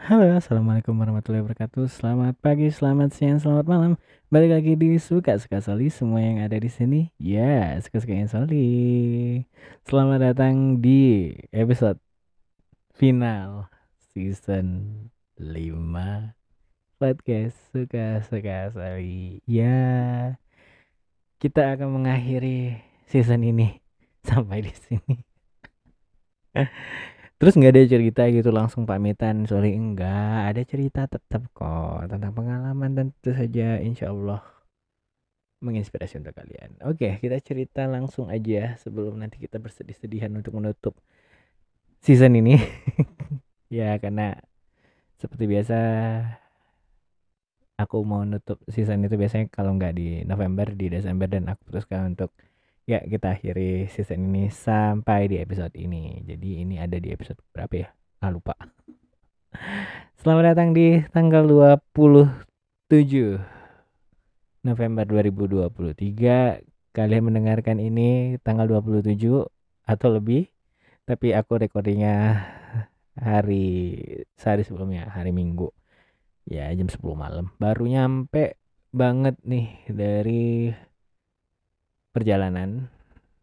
Halo, assalamualaikum warahmatullahi wabarakatuh. Selamat pagi, selamat siang, selamat malam. Balik lagi di suka suka Soli. Semua yang ada di sini, ya suka suka Soli. Selamat datang di episode final season 5 podcast suka suka Soli. Ya, kita akan mengakhiri season ini sampai di sini. Terus nggak ada cerita gitu langsung pamitan sorry enggak ada cerita tetap kok tentang pengalaman dan tentu saja insya Allah menginspirasi untuk kalian. Oke kita cerita langsung aja sebelum nanti kita bersedih-sedihan untuk menutup season ini. ya karena seperti biasa aku mau nutup season itu biasanya kalau nggak di November di Desember dan aku putuskan untuk ya kita akhiri season ini sampai di episode ini. Jadi ini ada di episode berapa ya? Ah lupa. Selamat datang di tanggal 27 November 2023. Kalian mendengarkan ini tanggal 27 atau lebih. Tapi aku recordingnya hari sehari sebelumnya, hari Minggu. Ya jam 10 malam. Baru nyampe banget nih dari perjalanan.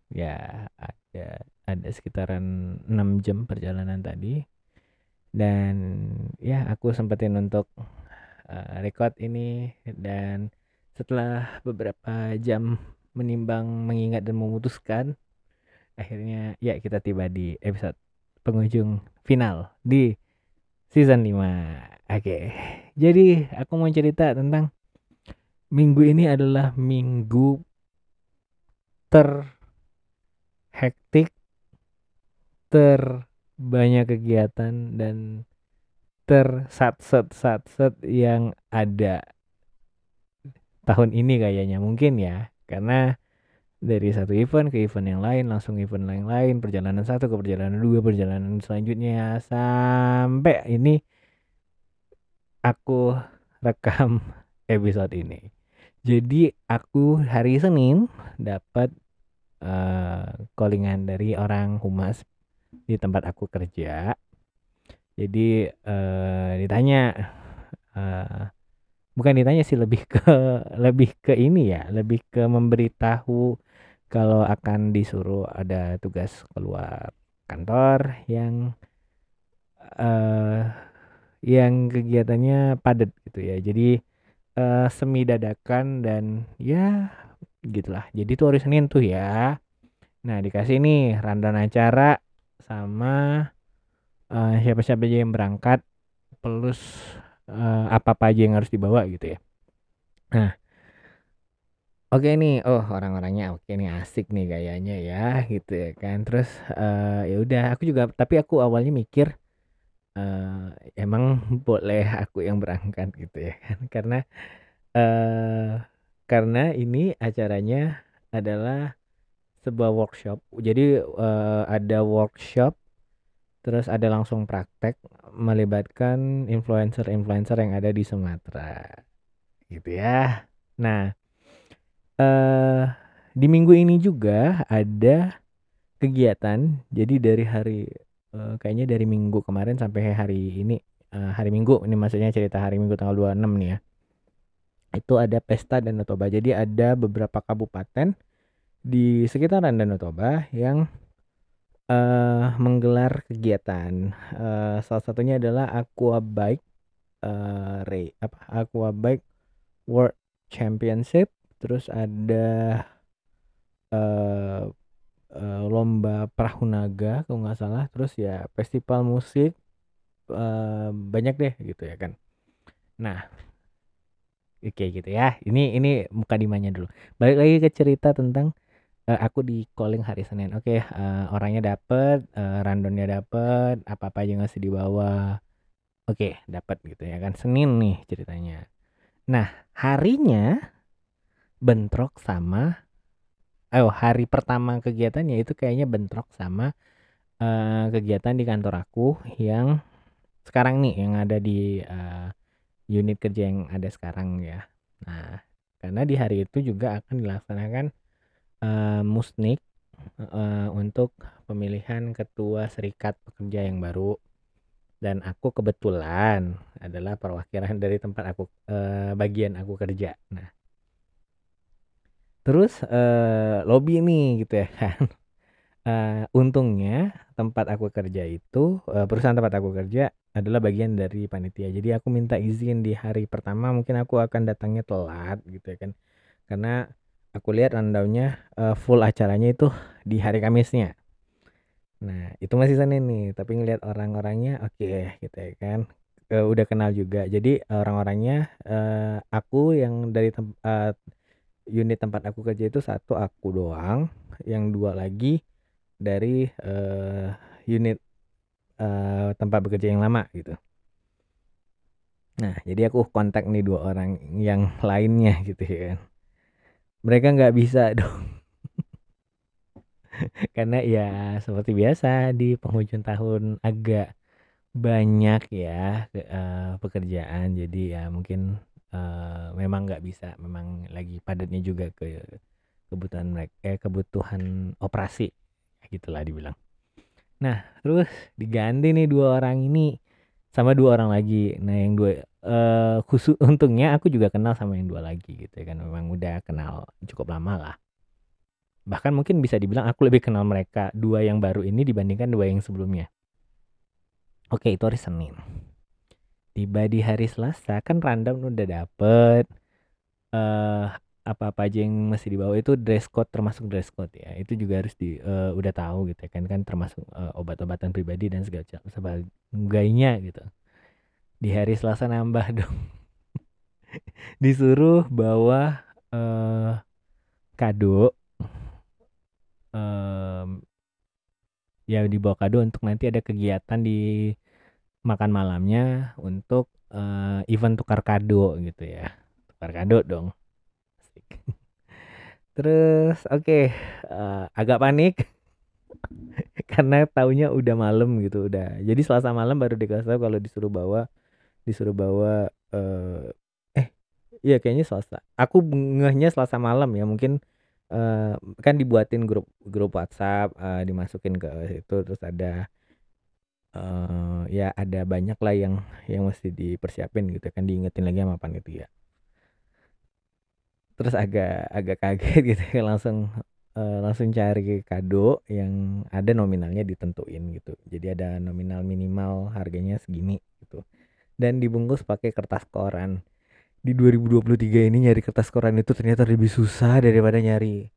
Ya ada ada sekitaran 6 jam perjalanan tadi. Dan ya aku sempetin untuk uh, record ini. Dan setelah beberapa jam menimbang mengingat dan memutuskan akhirnya ya kita tiba di episode penghujung final di season 5 oke jadi aku mau cerita tentang minggu ini adalah minggu terhektik, terbanyak kegiatan dan tersat-set-sat-set yang ada tahun ini kayaknya. Mungkin ya karena dari satu event ke event yang lain langsung event lain lain perjalanan satu ke perjalanan dua perjalanan selanjutnya. Sampai ini aku rekam episode ini jadi aku hari Senin dapat uh, callingan dari orang humas di tempat aku kerja. Jadi uh, ditanya uh, bukan ditanya sih lebih ke lebih ke ini ya, lebih ke memberitahu kalau akan disuruh ada tugas keluar kantor yang uh, yang kegiatannya padat gitu ya. Jadi uh, semi dadakan dan ya gitulah. Jadi tuh hari Senin tuh ya. Nah, dikasih nih rundown acara sama uh, siapa-siapa aja yang berangkat plus uh, apa-apa aja yang harus dibawa gitu ya. Nah, oke nih, oh orang-orangnya oke nih asik nih kayaknya ya gitu ya kan. Terus uh, ya udah aku juga tapi aku awalnya mikir uh, emang boleh aku yang berangkat gitu ya kan? Karena uh, karena ini acaranya adalah sebuah workshop. Jadi uh, ada workshop terus ada langsung praktek melibatkan influencer-influencer yang ada di Sumatera gitu ya. Nah uh, di minggu ini juga ada kegiatan. Jadi dari hari uh, kayaknya dari minggu kemarin sampai hari ini uh, hari minggu ini maksudnya cerita hari minggu tanggal 26 nih ya. Itu ada pesta Danau Toba jadi ada beberapa kabupaten di sekitaran Danau Toba yang uh, menggelar kegiatan. Uh, salah satunya adalah Aqua Bike uh, Ray apa Aqua Bike World Championship. Terus ada uh, uh, lomba perahu naga kalau nggak salah. Terus ya festival musik uh, banyak deh gitu ya kan. Nah oke gitu ya. Ini ini muka dimanya dulu. Balik lagi ke cerita tentang uh, aku di calling hari Senin. Oke uh, orangnya dapet uh, randonnya dapet apa apa aja ngasih dibawa. Oke dapat gitu ya kan. Senin nih ceritanya. Nah harinya bentrok sama oh hari pertama kegiatannya itu kayaknya bentrok sama uh, kegiatan di kantor aku yang sekarang nih yang ada di uh, unit kerja yang ada sekarang ya. Nah, karena di hari itu juga akan dilaksanakan uh, musnik uh, untuk pemilihan ketua serikat pekerja yang baru. dan aku kebetulan adalah perwakilan dari tempat aku uh, bagian aku kerja. Nah, terus uh, lobby nih gitu ya kan. Uh, untungnya tempat aku kerja itu uh, perusahaan tempat aku kerja adalah bagian dari panitia. Jadi aku minta izin di hari pertama mungkin aku akan datangnya telat gitu ya kan. Karena aku lihat rundownnya full acaranya itu di hari Kamisnya. Nah, itu masih Senin nih, tapi ngelihat orang-orangnya oke gitu ya kan. Uh, udah kenal juga. Jadi orang-orangnya uh, aku yang dari tem uh, unit tempat aku kerja itu satu aku doang, yang dua lagi dari uh, unit uh, tempat bekerja yang lama gitu. Nah, jadi aku kontak nih dua orang yang lainnya gitu ya kan. Mereka nggak bisa dong karena ya seperti biasa di penghujung tahun agak banyak ya uh, pekerjaan jadi ya mungkin uh, memang nggak bisa memang lagi padatnya juga ke kebutuhan mereka eh, kebutuhan operasi gitulah dibilang nah terus diganti nih dua orang ini sama dua orang lagi nah yang dua uh, khusus untungnya aku juga kenal sama yang dua lagi gitu ya kan memang udah kenal cukup lama lah Bahkan mungkin bisa dibilang aku lebih kenal mereka dua yang baru ini dibandingkan dua yang sebelumnya. Oke, itu hari Senin. Tiba di hari Selasa kan random udah dapet uh, apa-apa aja yang mesti dibawa itu dress code termasuk dress code ya. Itu juga harus di uh, udah tahu gitu ya kan kan termasuk uh, obat-obatan pribadi dan segala sebagainya gitu. Di hari Selasa nambah dong. Disuruh bawa uh, kado um, ya dibawa kado untuk nanti ada kegiatan di makan malamnya untuk uh, event tukar kado gitu ya. Tukar kado dong. Terus oke okay, uh, eh, agak panik. Karena taunya udah malam gitu udah. Jadi selasa malam baru dikasih tahu kalau disuruh bawa disuruh bawa uh, eh iya kayaknya selasa. Aku ngehnya selasa malam ya mungkin uh, kan dibuatin grup grup WhatsApp, uh, dimasukin ke situ terus ada uh, ya ada banyak lah yang yang mesti dipersiapin gitu kan diingetin lagi sama panitia. Terus agak agak kaget gitu ya langsung uh, langsung cari kado yang ada nominalnya ditentuin gitu. Jadi ada nominal minimal harganya segini gitu. Dan dibungkus pakai kertas koran di 2023 ini nyari kertas koran itu ternyata lebih susah daripada nyari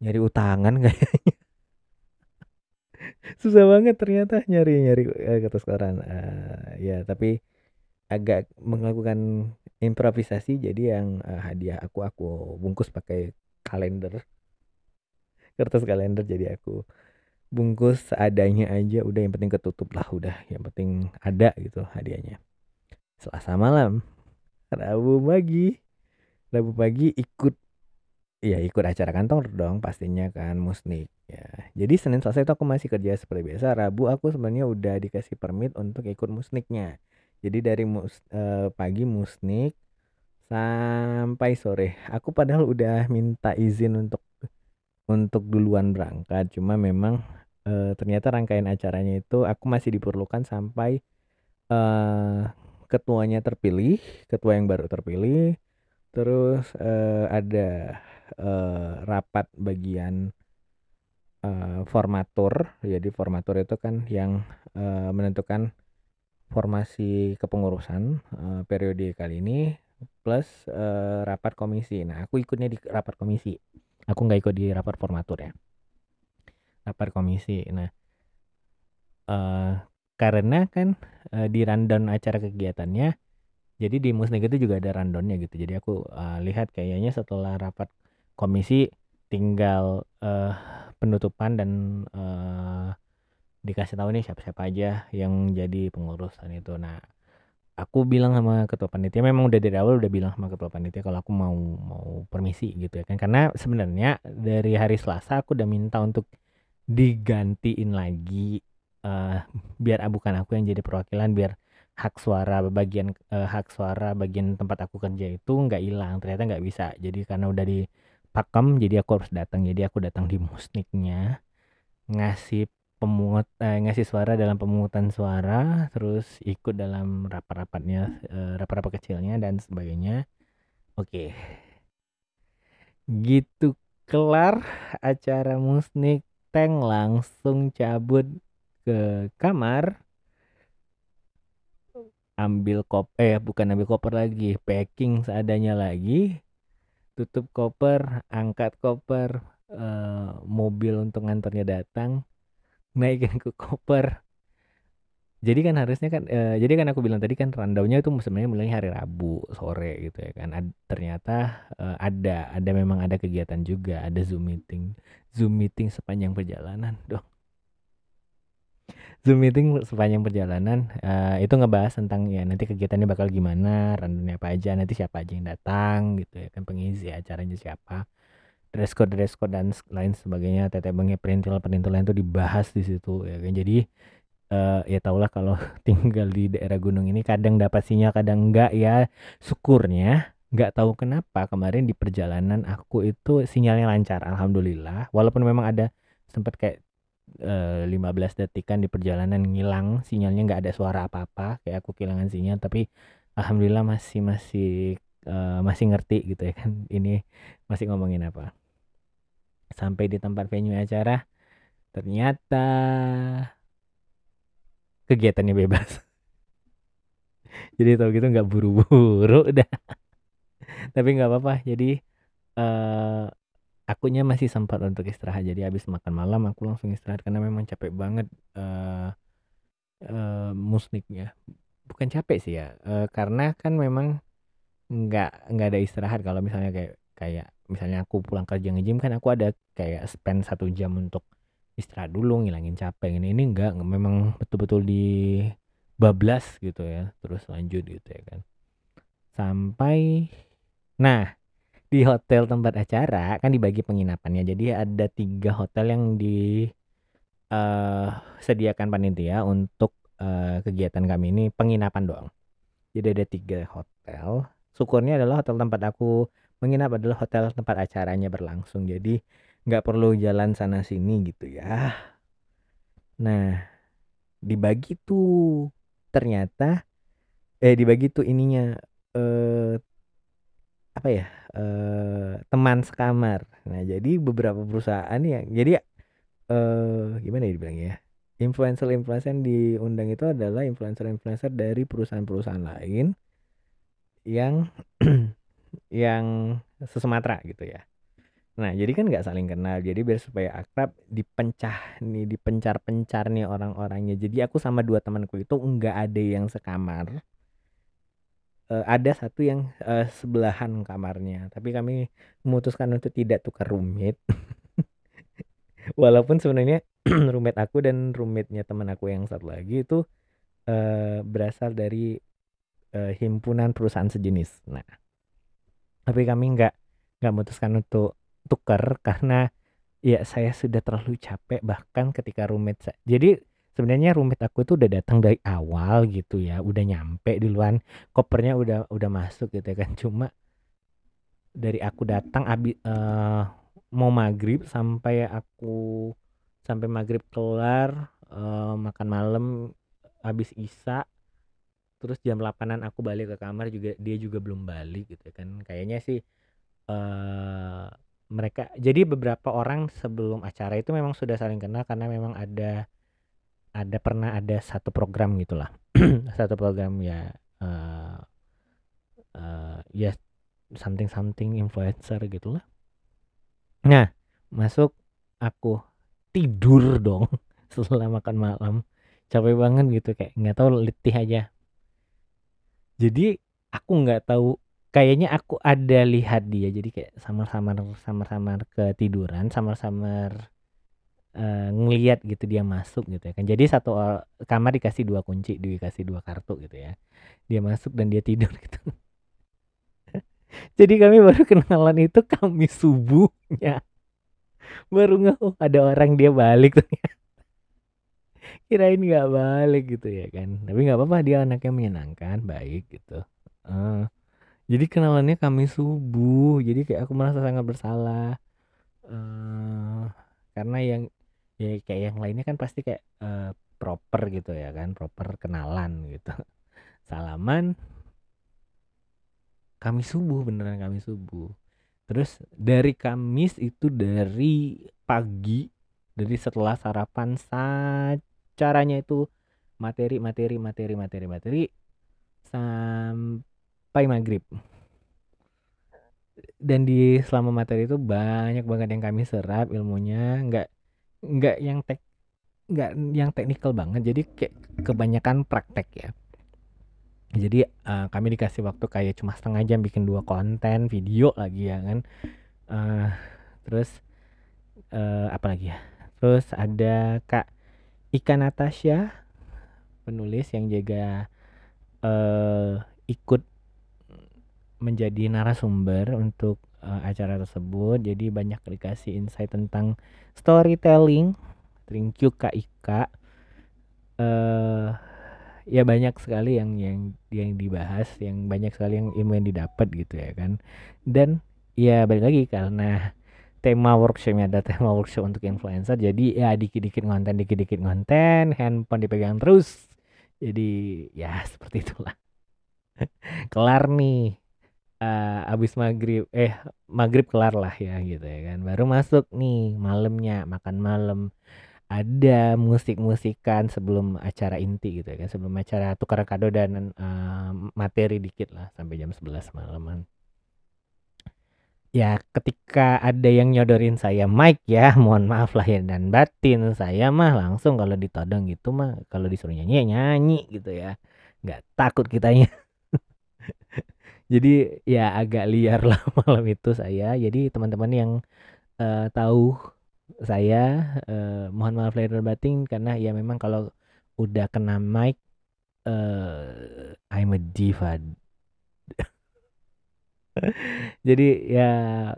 nyari utangan kayaknya susah banget ternyata nyari nyari uh, kertas uh, ya tapi agak melakukan improvisasi jadi yang uh, hadiah aku aku bungkus pakai kalender. Kertas kalender jadi aku bungkus seadanya aja. Udah yang penting ketutup lah udah. Yang penting ada gitu hadiahnya. Selasa malam Rabu pagi Rabu pagi ikut ya ikut acara kantor dong pastinya kan musnik. Ya jadi Senin Selasa itu aku masih kerja seperti biasa Rabu aku sebenarnya udah dikasih permit untuk ikut musniknya. Jadi dari mus eh, pagi musnik sampai sore. Aku padahal udah minta izin untuk untuk duluan berangkat cuma memang eh, ternyata rangkaian acaranya itu aku masih diperlukan sampai eh, ketuanya terpilih, ketua yang baru terpilih, terus uh, ada uh, rapat bagian uh, formatur. Jadi formatur itu kan yang uh, menentukan formasi kepengurusan uh, periode kali ini plus uh, rapat komisi. Nah, aku ikutnya di rapat komisi. Aku nggak ikut di rapat formatur ya. Rapat komisi. Nah, uh, karena kan uh, di rundown acara kegiatannya jadi di musnik itu juga ada rundownnya gitu jadi aku uh, lihat kayaknya setelah rapat komisi tinggal uh, penutupan dan uh, dikasih tahu nih siapa-siapa aja yang jadi pengurusan itu. Nah aku bilang sama ketua panitia memang udah dari awal udah bilang sama ketua panitia kalau aku mau mau permisi gitu ya kan. Karena sebenarnya dari hari Selasa aku udah minta untuk digantiin lagi uh, biar bukan aku yang jadi perwakilan biar hak suara bagian uh, hak suara bagian tempat aku kerja itu nggak hilang. Ternyata nggak bisa. Jadi karena udah di pakem jadi aku harus datang jadi aku datang di musniknya ngasih pemungut eh, ngasih suara dalam pemungutan suara, terus ikut dalam rapat-rapatnya, eh, rapat-rapat kecilnya dan sebagainya. Oke. Gitu kelar acara musnik Teng langsung cabut ke kamar ambil kop eh bukan ambil koper lagi packing seadanya lagi tutup koper angkat koper eh, mobil untuk ngantornya datang naikin ke koper. Jadi kan harusnya kan eh, jadi kan aku bilang tadi kan rundownnya itu sebenarnya mulai hari Rabu sore gitu ya kan. Ad, ternyata eh, ada ada memang ada kegiatan juga ada zoom meeting zoom meeting sepanjang perjalanan dong Zoom meeting sepanjang perjalanan uh, itu ngebahas tentang ya nanti kegiatannya bakal gimana, rundownnya apa aja, nanti siapa aja yang datang gitu ya kan pengisi acaranya siapa, dress code dress code dan lain sebagainya, tetebengnya perintil perintilan itu dibahas di situ ya kan. Jadi uh, ya tahulah kalau tinggal di daerah gunung ini kadang dapat sinyal kadang enggak ya. Syukurnya nggak tahu kenapa kemarin di perjalanan aku itu sinyalnya lancar alhamdulillah walaupun memang ada sempat kayak eh, 15 detikan di perjalanan ngilang sinyalnya nggak ada suara apa-apa kayak aku kehilangan sinyal tapi alhamdulillah masih masih uh, masih ngerti gitu ya kan ini masih ngomongin apa. Sampai di tempat venue acara ternyata kegiatannya bebas. Jadi tau gitu nggak buru-buru udah. Tapi nggak apa-apa jadi uh, akunya masih sempat untuk istirahat jadi habis makan malam aku langsung istirahat karena memang capek banget uh, uh, musniknya. Bukan capek sih ya uh, karena kan memang nggak nggak ada istirahat. Kalau misalnya kayak kayak misalnya aku pulang kerja nge-gym kan aku ada kayak spend satu jam untuk istirahat dulu ngilangin capek ini ini enggak memang betul-betul di bablas gitu ya terus lanjut gitu ya kan. Sampai nah di hotel tempat acara kan dibagi penginapannya. Jadi ada tiga hotel yang eh, uh, panitia untuk uh, kegiatan kami ini penginapan doang. Jadi ada tiga hotel. Syukurnya adalah hotel tempat aku menginap adalah hotel tempat acaranya berlangsung. Jadi nggak perlu jalan sana sini gitu ya. Nah dibagi tuh ternyata eh dibagi tuh ininya eh apa ya uh, teman sekamar. Nah, jadi beberapa perusahaan yang jadi uh, gimana ya dibilangnya? Influencer-influencer yang diundang itu adalah influencer-influencer dari perusahaan-perusahaan lain yang yang sesumatera gitu ya. Nah, jadi kan nggak saling kenal. Jadi biar supaya akrab dipencah nih, dipencar-pencar nih orang-orangnya. Jadi aku sama dua temanku itu nggak ada yang sekamar uh, ada satu yang uh, sebelahan kamarnya tapi kami memutuskan untuk tidak tukar roommate walaupun sebenarnya roommate aku dan roommate-nya teman aku yang satu lagi itu uh, berasal dari uh, himpunan perusahaan sejenis. Nah tapi kami nggak nggak memutuskan untuk tukar karena ya saya sudah terlalu capek bahkan ketika roommate saya jadi sebenarnya rumit aku tuh udah datang dari awal gitu ya udah nyampe di luar kopernya udah udah masuk gitu ya kan. Cuma dari aku datang abi uh, mau maghrib sampai aku sampai maghrib kelar uh, makan malam habis isa terus jam 8 aku balik ke kamar juga dia juga belum balik gitu kan. Kayaknya sih uh, mereka jadi beberapa orang sebelum acara itu memang sudah saling kenal karena memang ada ada pernah ada satu program gitulah. Satu program ya uh, uh, ya something something influencer gitulah. Nah masuk aku tidur dong setelah makan malam. Capek banget gitu kayak nggak tahu letih aja. Jadi aku nggak tahu kayaknya aku ada lihat dia. Jadi kayak samar-samar samar-samar ketiduran samar-samar uh, ngelihat gitu dia masuk gitu ya kan. Jadi satu kamar dikasih dua kunci, dikasih dua kartu gitu ya. Dia masuk dan dia tidur gitu. Jadi kami baru kenalan itu kami subuhnya. Baru nggak oh, ada orang dia balik tuh. Kirain nggak balik gitu ya kan. Tapi nggak apa-apa dia anaknya menyenangkan, baik gitu. Uh, jadi kenalannya kami subuh. Jadi kayak aku merasa sangat bersalah. Uh, karena yang ya kayak yang lainnya kan pasti kayak uh, proper gitu ya kan proper kenalan gitu. Salaman. Kamis subuh beneran Kamis subuh. Terus dari Kamis itu dari pagi dari setelah sarapan caranya itu materi materi materi materi materi sampai maghrib. Dan di selama materi itu banyak banget yang kami serap ilmunya nggak nggak yang tek nggak yang teknikal banget. Jadi kayak kebanyakan praktek ya. Jadi uh, kami dikasih waktu kayak cuma setengah jam bikin dua konten video lagi ya kan. Uh, terus uh, apa lagi ya? Terus ada kak Ika Natasha penulis yang juga uh, ikut menjadi narasumber untuk uh, acara tersebut. Jadi banyak dikasih insight tentang storytelling. Thank you Kak Ika. Uh, ya banyak sekali yang yang yang dibahas, yang banyak sekali yang ilmu yang didapat gitu ya kan. Dan ya balik lagi karena tema workshopnya ada tema workshop untuk influencer jadi ya dikit-dikit ngonten dikit-dikit ngonten handphone dipegang terus jadi ya seperti itulah kelar nih uh, abis maghrib eh maghrib kelar lah ya gitu ya kan. Baru masuk nih malamnya makan malam. Ada musik-musikan sebelum acara inti gitu ya kan sebelum acara tukar kado dan uh, materi dikit lah sampai jam 11 malaman. Ya ketika ada yang nyodorin saya mic ya mohon maaf lah ya dan batin. Saya mah langsung kalau ditodong gitu mah kalau disuruh nyanyi ya nyanyi gitu ya. Nggak takut kitanya jadi ya agak liar lah malam itu saya. Jadi teman-teman yang uh, tahu saya uh, mohon maaf lahir batin karena ya memang kalau udah kena mic uh, I'm a diva. Jadi ya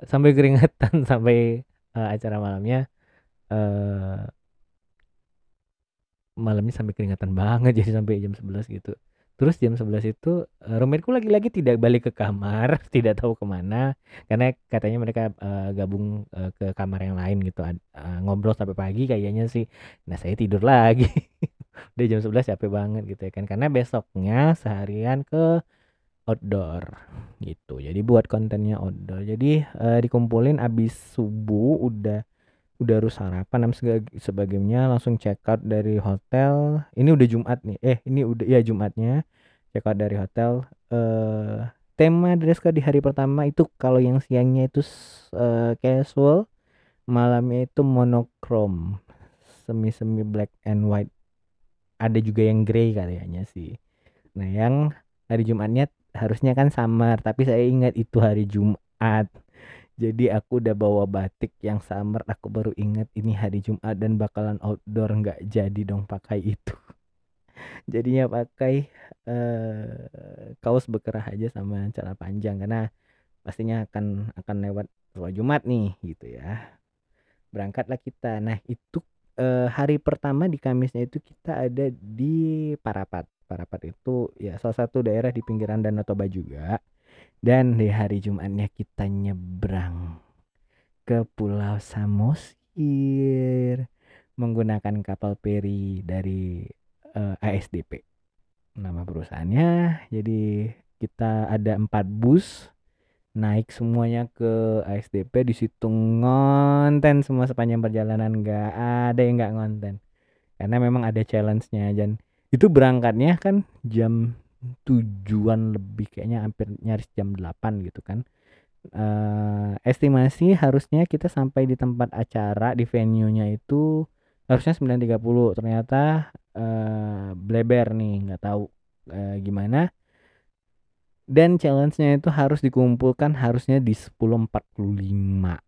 sampai keringetan sampai uh, acara malamnya uh, malamnya sampai keringetan banget. Jadi sampai jam 11 gitu terus jam 11 itu uh, roommateku lagi-lagi tidak balik ke kamar tidak tahu ke mana. Karena katanya mereka uh, gabung uh, ke kamar yang lain gitu. Uh, ngobrol sampai pagi kayaknya sih. Nah saya tidur lagi. Udah jam 11 capek banget gitu ya kan. Karena besoknya seharian ke outdoor gitu. Jadi buat kontennya outdoor. Jadi uh, dikumpulin abis subuh udah udah harus sarapan dan sebagainya langsung check out dari hotel. Ini udah Jumat nih. Eh ini udah ya Jumatnya. Check out dari hotel. Uh, tema dress code di hari pertama itu kalau yang siangnya itu uh, casual malamnya itu monokrom semi semi black and white. Ada juga yang grey kayaknya sih. Nah yang hari Jumatnya harusnya kan summer tapi saya ingat itu hari Jumat jadi aku udah bawa batik yang summer aku baru ingat ini hari Jumat dan bakalan outdoor nggak jadi dong pakai itu. Jadinya pakai uh, kaos bekerah aja sama celana panjang karena pastinya akan akan lewat sholat Jumat nih gitu ya. Berangkatlah kita. Nah itu uh, hari pertama di Kamisnya itu kita ada di Parapat. Parapat itu ya salah satu daerah di pinggiran Danau Toba juga. Dan di hari Jumatnya kita nyebrang ke Pulau Samosir menggunakan kapal peri dari uh, eh, ASDP. Nama perusahaannya. Jadi kita ada empat bus naik semuanya ke ASDP di situ ngonten semua sepanjang perjalanan nggak ada yang nggak ngonten karena memang ada challenge-nya dan itu berangkatnya kan jam tujuan lebih kayaknya hampir nyaris jam 8 gitu kan. Uh, estimasi harusnya kita sampai di tempat acara di venue-nya itu harusnya 9.30 ternyata uh, bleber nih nggak tahu uh, gimana. Dan challenge-nya itu harus dikumpulkan harusnya di 10.45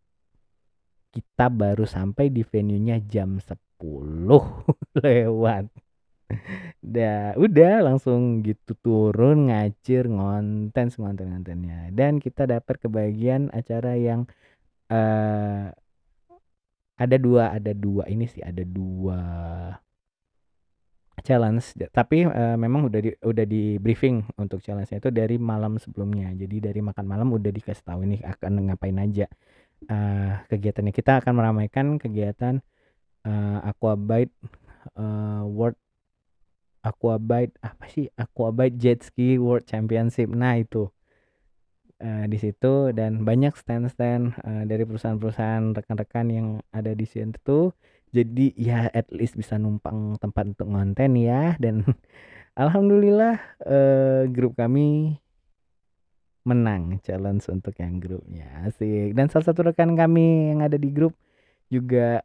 kita baru sampai di venue-nya jam 10 lewat Dah, udah langsung gitu turun ngacir ngonten ngontennya dan kita dapat kebagian acara yang uh, ada dua ada dua ini sih ada dua challenge. Tapi uh, memang udah di udah di briefing untuk challenge-nya itu dari malam sebelumnya. Jadi dari makan malam udah dikasih tahu ini akan ngapain aja. Uh, kegiatannya kita akan meramaikan kegiatan uh, Aquabite uh, World Aquabite apa sih? Aquabite Jet Ski World Championship. Nah itu. Uh, di situ dan banyak stand-stand uh, dari perusahaan-perusahaan rekan-rekan yang ada di situ jadi ya at least bisa numpang tempat untuk ngonten ya. Dan alhamdulillah uh, grup kami menang challenge untuk yang grupnya asik. Dan salah satu rekan kami yang ada di grup juga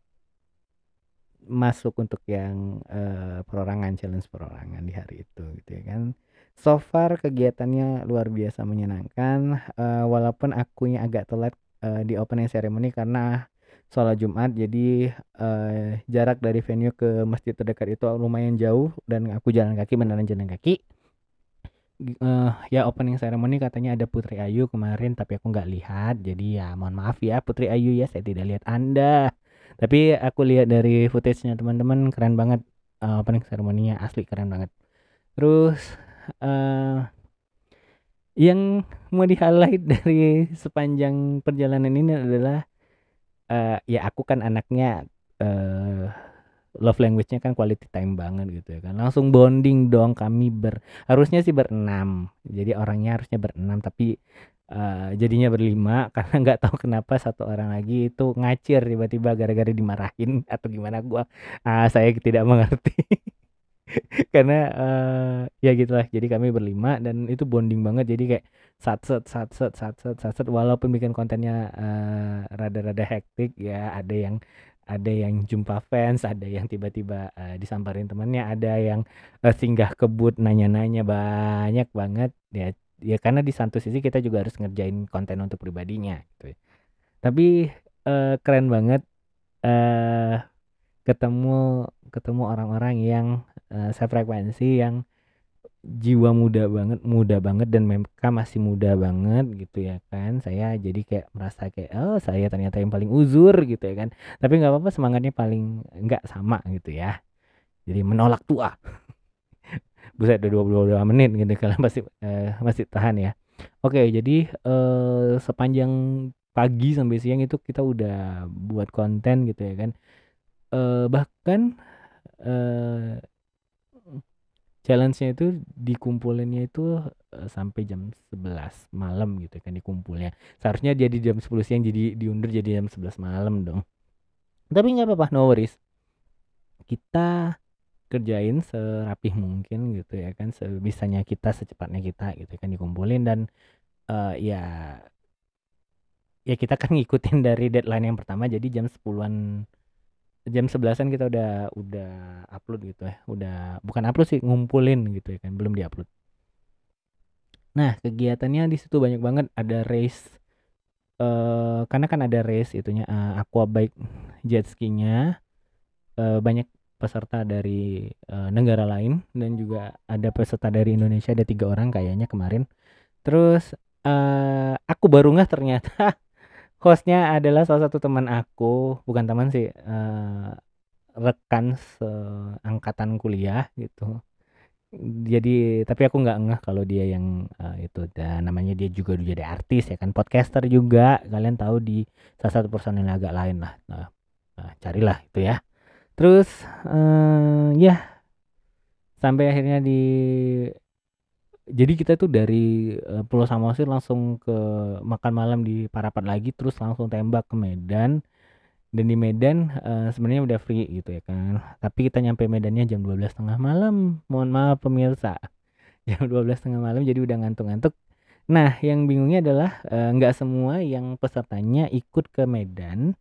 masuk untuk yang uh, perorangan challenge perorangan di hari itu gitu ya kan. So far kegiatannya luar biasa menyenangkan uh, walaupun akunya agak telat uh, di opening ceremony karena sholat Jumat. Jadi uh, jarak dari venue ke masjid terdekat itu lumayan jauh dan aku jalan kaki beneran jalan kaki. Uh, ya opening ceremony katanya ada Putri Ayu kemarin tapi aku nggak lihat. Jadi ya mohon maaf ya Putri Ayu ya saya tidak lihat Anda tapi aku lihat dari footage-nya teman-teman keren banget. Uh, opening ceremony-nya asli keren banget. Terus uh, yang mau di highlight dari sepanjang perjalanan ini adalah uh, ya aku kan anaknya uh, love language-nya kan quality time banget gitu ya kan. Langsung bonding dong kami ber harusnya sih berenam. Jadi orangnya harusnya berenam tapi uh, jadinya berlima karena nggak tahu kenapa satu orang lagi itu ngacir tiba-tiba gara-gara dimarahin atau gimana gua uh, saya tidak mengerti. Karena uh, ya gitulah jadi kami berlima dan itu bonding banget jadi kayak walaupun bikin kontennya uh, rada-rada hektik ya ada yang ada yang jumpa fans, ada yang tiba-tiba uh, disamperin temannya, ada yang uh, singgah kebut nanya-nanya banyak banget ya ya karena di satu sisi kita juga harus ngerjain konten untuk pribadinya gitu. Ya. Tapi uh, keren banget uh, ketemu ketemu orang-orang yang uh, sefrekuensi yang jiwa muda banget muda banget dan mereka masih muda banget gitu ya kan saya jadi kayak merasa kayak oh saya ternyata yang paling uzur gitu ya kan tapi nggak apa-apa semangatnya paling nggak sama gitu ya jadi menolak tua buset udah 22 menit gitu kalian masih uh, masih tahan ya oke jadi uh, sepanjang pagi sampai siang itu kita udah buat konten gitu ya kan uh, bahkan uh, challenge-nya itu dikumpulinnya itu uh, sampai jam 11 malam gitu kan dikumpulnya. Seharusnya dia di jam 10 siang jadi diundur jadi jam 11 malam dong. Tapi nggak apa-apa, no worries. Kita kerjain serapih mungkin gitu ya kan sebisanya kita secepatnya kita gitu kan dikumpulin dan uh, ya ya kita kan ngikutin dari deadline yang pertama jadi jam 10-an jam sebelasan kita udah udah upload gitu ya udah bukan upload sih ngumpulin gitu ya kan belum diupload. Nah kegiatannya di situ banyak banget ada race uh, karena kan ada race itunya uh, aqua bike jet skinya uh, banyak peserta dari uh, negara lain dan juga ada peserta dari Indonesia ada tiga orang kayaknya kemarin. Terus uh, aku baru nggak ternyata hostnya adalah salah satu teman aku bukan teman sih uh, rekan seangkatan kuliah gitu. Jadi tapi aku nggak ngeh kalau dia yang uh, itu. Dan namanya dia juga jadi artis ya kan podcaster juga. Kalian tahu di salah satu yang agak lain lah. Nah, nah carilah itu ya terus uh, ya sampai akhirnya di jadi kita tuh dari uh, Pulau Samosir langsung ke makan malam di Parapat lagi terus langsung tembak ke Medan. Dan di Medan uh, sebenarnya udah free gitu ya kan. Tapi kita nyampe Medannya jam 12 tengah malam. Mohon maaf pemirsa. Jam 12 tengah malam jadi udah ngantuk-ngantuk. Nah yang bingungnya adalah nggak uh, semua yang pesertanya ikut ke Medan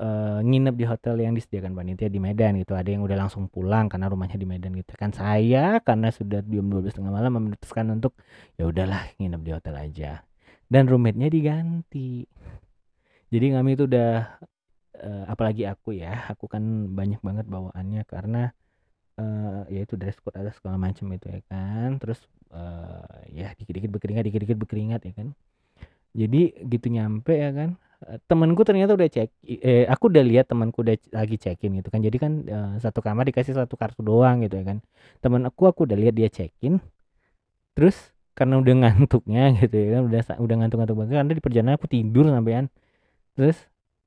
uh, nginep di hotel yang disediakan panitia di Medan gitu. Ada yang udah langsung pulang karena rumahnya di Medan gitu kan. Saya karena sudah jam 12 tengah malam memutuskan untuk ya udahlah nginep di hotel aja. Dan roommate-nya diganti. Jadi kami itu udah uh, apalagi aku ya, aku kan banyak banget bawaannya karena uh, ya itu dress code ada segala macam itu ya kan. Terus uh, ya dikit-dikit berkeringat, dikit-dikit berkeringat ya kan. Jadi gitu nyampe ya kan temanku ternyata udah cek eh aku udah lihat temanku udah lagi cekin gitu kan. Jadi kan uh, satu kamar dikasih satu kartu doang gitu ya kan. Teman aku aku udah lihat dia cekin terus karena udah ngantuknya gitu ya kan udah udah ngantuk-ngantuk banget karena di perjalanan aku tidur sampean. Terus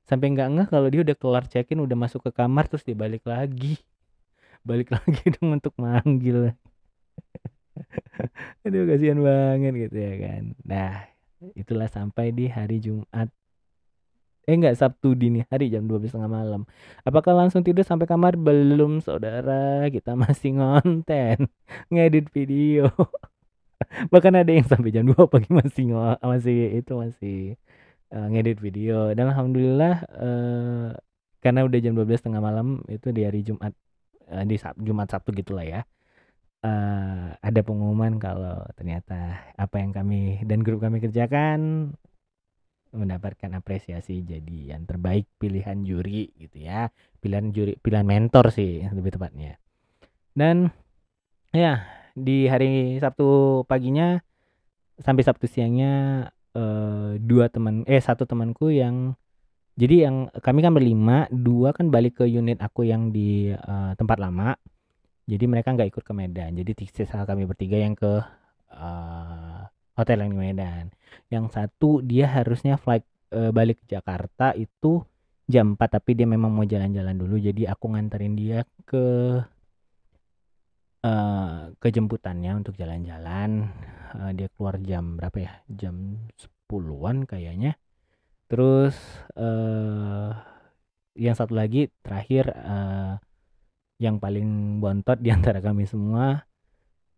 sampai nggak ngeh kalau dia udah kelar check-in udah masuk ke kamar terus dia balik lagi. Balik lagi dong untuk manggil. Aduh kasihan banget gitu ya kan. Nah itulah sampai di hari Jumat eh enggak Sabtu dini hari jam 12 tengah malam. Apakah langsung tidur sampai kamar? Belum saudara. Kita masih ngonten ngedit video. Bahkan ada yang sampai jam 2 pagi masih masih itu masih uh, ngedit video. Dan alhamdulillah uh, karena udah jam 12 tengah malam itu di hari Jumat uh, di Sab Jumat Sabtu gitulah ya. Uh, ada pengumuman kalau ternyata apa yang kami dan grup kami kerjakan mendapatkan apresiasi jadi yang terbaik pilihan juri gitu ya. Pilihan juri pilihan mentor sih lebih tepatnya. Dan ya di hari Sabtu paginya sampai Sabtu siangnya uh, dua teman eh satu temanku yang jadi yang kami kan berlima dua kan balik ke unit aku yang di uh, tempat lama. Jadi mereka nggak ikut ke Medan. Jadi sisa kami bertiga yang ke uh, hotel yang di Medan. Yang satu dia harusnya flight uh, balik ke Jakarta itu jam 4 tapi dia memang mau jalan-jalan dulu. Jadi aku nganterin dia ke uh, kejemputannya untuk jalan-jalan. Uh, dia keluar jam berapa ya? Jam 10-an kayaknya. Terus uh, yang satu lagi terakhir uh, yang paling bontot di antara kami semua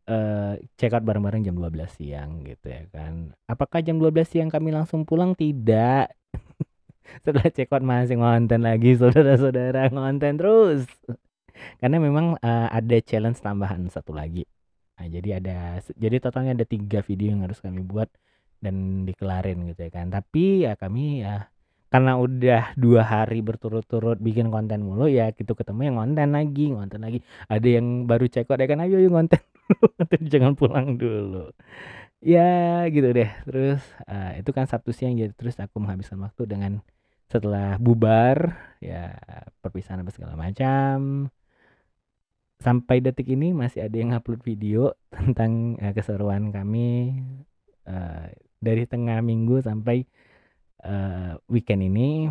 uh, check out bareng-bareng jam 12 siang gitu ya kan. Apakah jam 12 siang kami langsung pulang? Tidak. Setelah check out masih ngonten lagi saudara-saudara ngonten terus. Karena memang uh, ada challenge tambahan satu lagi. Nah, jadi ada jadi totalnya ada tiga video yang harus kami buat dan dikelarin gitu ya kan. Tapi ya kami ya karena udah dua hari berturut-turut bikin konten mulu ya gitu ketemu yang konten lagi konten lagi. Ada yang baru cek kok ya kan ayo yuk konten jangan pulang dulu. Ya gitu deh. Terus uh, itu kan Sabtu siang jadi terus aku menghabiskan waktu dengan setelah bubar ya perpisahan apa segala macam. Sampai detik ini masih ada yang upload video tentang uh, keseruan kami uh, dari tengah minggu sampai uh, weekend ini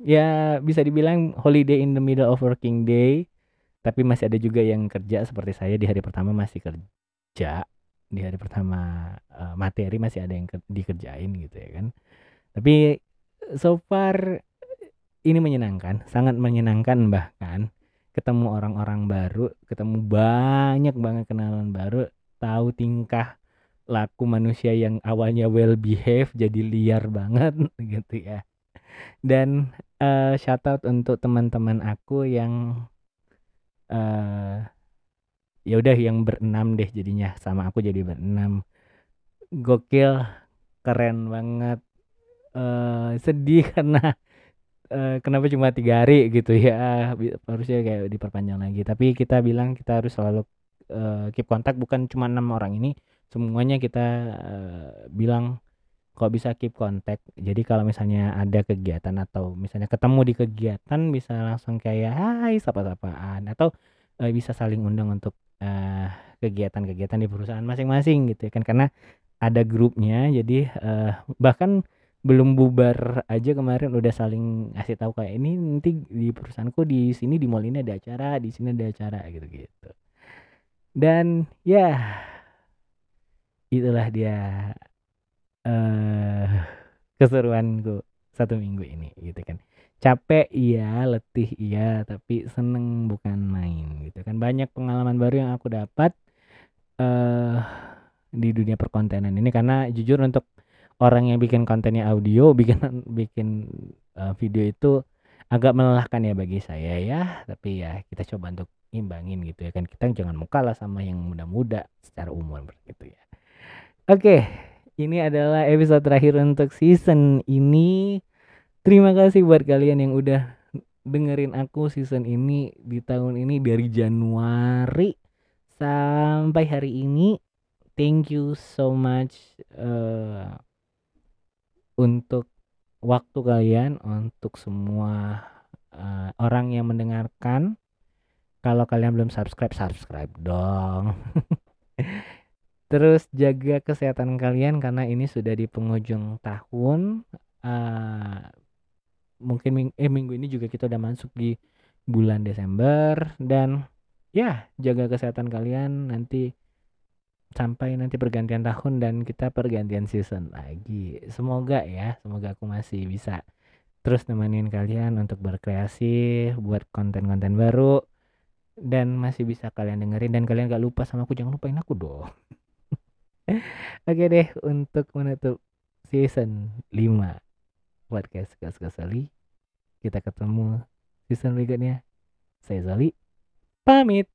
ya bisa dibilang holiday in the middle of working day tapi masih ada juga yang kerja seperti saya di hari pertama masih kerja di hari pertama uh, materi masih ada yang dikerjain gitu ya kan. Tapi so far ini menyenangkan sangat menyenangkan bahkan ketemu orang-orang baru, ketemu banyak banget kenalan baru, tahu tingkah laku manusia yang awalnya well behave jadi liar banget gitu ya. Dan uh, shout out untuk teman-teman aku yang uh, ya udah yang berenam deh jadinya sama aku jadi berenam. Gokil, keren banget. Uh, sedih karena uh, kenapa cuma tiga hari gitu ya harusnya kayak diperpanjang lagi tapi kita bilang kita harus selalu uh, keep kontak bukan cuma enam orang ini semuanya kita uh, bilang kok bisa keep kontak jadi kalau misalnya ada kegiatan atau misalnya ketemu di kegiatan bisa langsung kayak hai sapa-sapaan. Atau uh, bisa saling undang untuk kegiatan-kegiatan uh, di perusahaan masing-masing gitu ya kan. Karena ada grupnya jadi uh, bahkan belum bubar aja kemarin udah saling ngasih tahu kayak ini nanti di perusahaanku di sini di mall ini ada acara di sini ada acara gitu gitu dan ya itulah dia uh, keseruanku satu minggu ini gitu kan. Capek iya letih iya tapi seneng bukan main gitu kan. Banyak pengalaman baru yang aku dapat uh, di dunia perkontenan ini. Karena jujur untuk orang yang bikin kontennya audio bikin bikin uh, video itu agak melelahkan ya bagi saya ya. Tapi ya kita coba untuk imbangin gitu ya kan. Kita jangan mau kalah sama yang muda-muda secara umum begitu ya oke ini adalah episode terakhir untuk season ini. Terima kasih buat kalian yang udah dengerin aku season ini di tahun ini dari Januari sampai hari ini. Thank you so much uh, untuk waktu kalian untuk semua uh, orang yang mendengarkan. Kalau kalian belum subscribe subscribe dong terus jaga kesehatan kalian karena ini sudah di penghujung tahun uh, mungkin ming eh minggu ini juga kita udah masuk di bulan Desember dan ya jaga kesehatan kalian nanti sampai nanti pergantian tahun dan kita pergantian season lagi. Semoga ya, semoga aku masih bisa terus nemenin kalian untuk berkreasi, buat konten-konten baru dan masih bisa kalian dengerin dan kalian gak lupa sama aku jangan lupain aku dong. Oke deh untuk menutup season 5 podcast Gas Gasali. Kita ketemu season berikutnya. Saya Zali. Pamit.